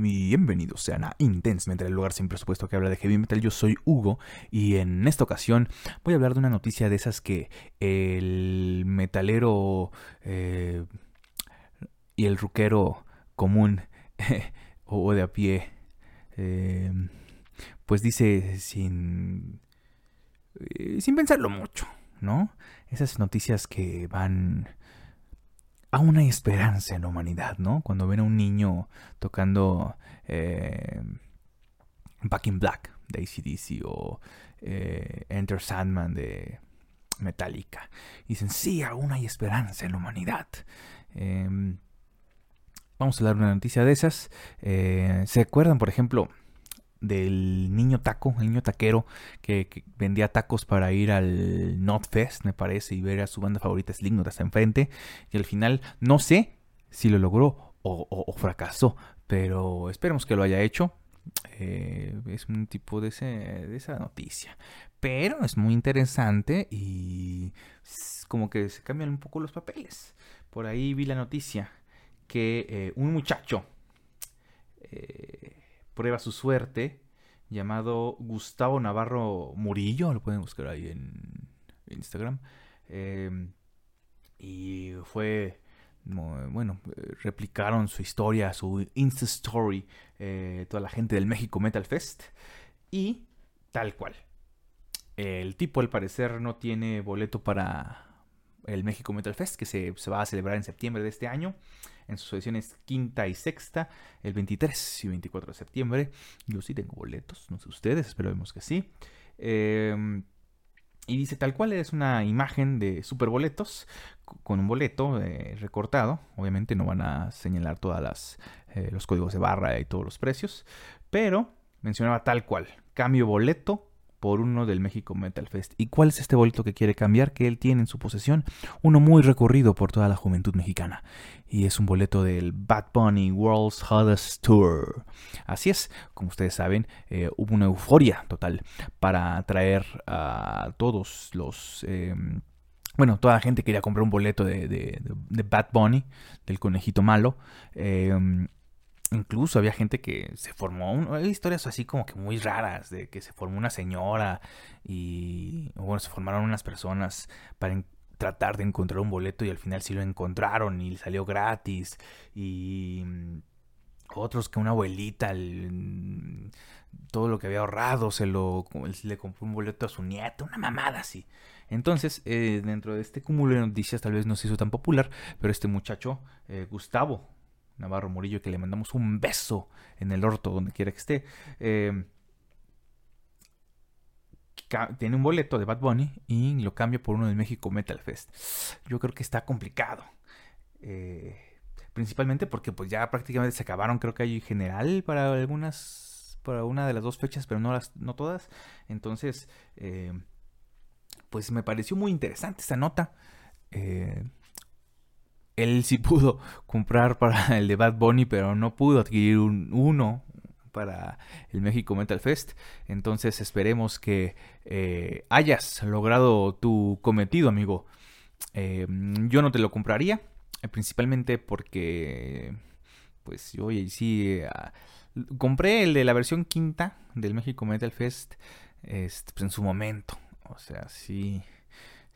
Bienvenidos sean a Intense Metal, el lugar sin presupuesto que habla de heavy metal. Yo soy Hugo y en esta ocasión voy a hablar de una noticia de esas que el metalero eh, y el ruquero común o de a pie, eh, pues dice sin, eh, sin pensarlo mucho, ¿no? Esas noticias que van aún hay esperanza en la humanidad, ¿no? Cuando ven a un niño tocando eh, Back in Black de ACDC o eh, Enter Sandman de Metallica. dicen, sí, aún hay esperanza en la humanidad. Em, vamos a de una noticia de esas. Eh, ¿Se acuerdan, por ejemplo, del niño taco, el niño taquero que, vendía tacos para ir al Not Fest, me parece, y ver a su banda favorita Slipknot hasta enfrente. Y al final, no sé si lo logró o, fracasó, pero esperemos que lo haya hecho. Eh, es un tipo de, de esa noticia. Pero es muy interesante y como que se cambian un poco los papeles. Por ahí vi la noticia que eh, un muchacho eh, prueba su suerte, llamado Gustavo Navarro Murillo, lo pueden buscar ahí en Instagram. Em, y fue, bueno, replicaron su historia, su Insta Story, eh, toda la gente del México Metal Fest. Y tal cual. El tipo al parecer no tiene boleto para el México Metal Fest, que se, va a celebrar en septiembre de este año, en sus ediciones quinta y sexta, el 23 y 24 de septiembre. Yo sí tengo boletos, no sé ustedes, esperemos que sí. Em, y dice tal cual es una imagen de super boletos con un boleto eh, recortado. Obviamente no van a señalar todos eh, los códigos de barra y todos los precios. Pero mencionaba tal cual. Cambio boleto por uno del México Metal Fest. ¿Y cuál es este boleto que quiere cambiar que él tiene en su posesión? Uno muy recorrido por toda la juventud mexicana. Y es un boleto del Bad Bunny World's Hottest Tour. Así es, como ustedes saben, eh, hubo una euforia total para atraer a todos los... Em, bueno, toda la gente quería comprar un boleto de, Bad Bunny, del conejito malo. Em, Incluso había gente que se formó, hay historias así como que muy raras, de que se formó una señora y, bueno, se formaron unas personas para tratar de encontrar un boleto y al final sí lo encontraron y salió gratis. Y mm, otros que una abuelita, mm, todo lo que había ahorrado, se lo le compró un boleto a su nieto, una mamada así. Entonces, eh, dentro de este cúmulo de noticias, tal vez no se hizo tan popular, pero este muchacho, eh, Gustavo, Navarro Murillo, que le mandamos un beso en el orto, donde quiera que esté. Eh, tiene un boleto de Bad Bunny y lo cambia por uno del México Metal Fest. Yo creo que está complicado. Eh, principalmente porque pues ya prácticamente se acabaron, creo que hay general para algunas, para una de las dos fechas, pero no, las, no todas. Entonces, eh, pues me pareció muy interesante esta nota él sí pudo comprar para el de Bad Bunny, pero no pudo adquirir un, uno para el México Metal Fest. Entonces esperemos que eh, hayas logrado tu cometido, amigo. Eh, yo no te lo compraría, eh, principalmente porque, pues, oye, sí, compré el de la versión quinta del México Metal Fest este, pues, en su momento. O sea, sí,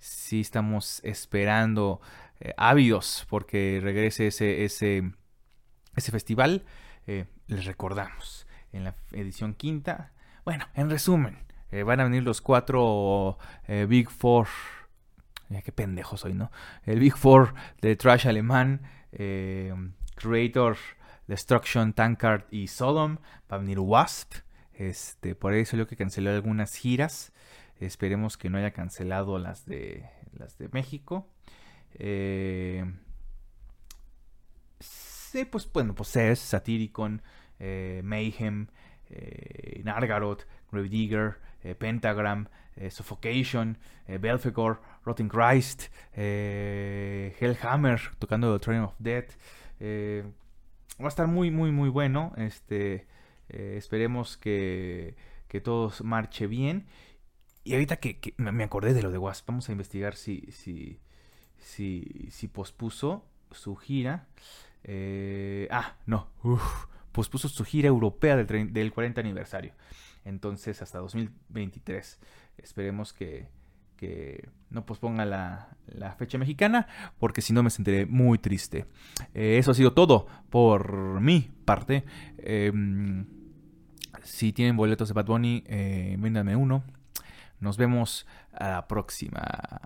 sí estamos esperando eh, ávidos porque regrese ese, ese, ese festival. Eh, les recordamos, en la edición quinta, bueno, en resumen, eh, van a venir los cuatro Big Four. Ya qué pendejo soy, ¿no? El Big Four de Trash alemán, Creator, Destruction, Tankard y Sodom. Va a venir Wasp. Este, por eso yo que canceló algunas giras. Esperemos que no haya cancelado las de las de México. Eh, Sí, pues bueno, pues es Satyricon, Mayhem, Nargaroth, Gravedigger, Pentagram, Suffocation, Belfegor, Rotten Christ, Hellhammer tocando The Train of Death. va a estar muy, muy, muy bueno. Este, esperemos que, que todo marche bien. Y ahorita que, me acordé de lo de Wasp, vamos a investigar si, si, si, si pospuso su gira. Eh, ah, no, pospuso su gira europea del, del 40 aniversario. Entonces hasta 2023. Esperemos que, que no posponga la, la, fecha mexicana, porque si no me sentiré muy triste. Eh, eso ha sido todo por mi parte. Em, si tienen boletos de Bad Bunny, eh, uno. Nos vemos a la próxima.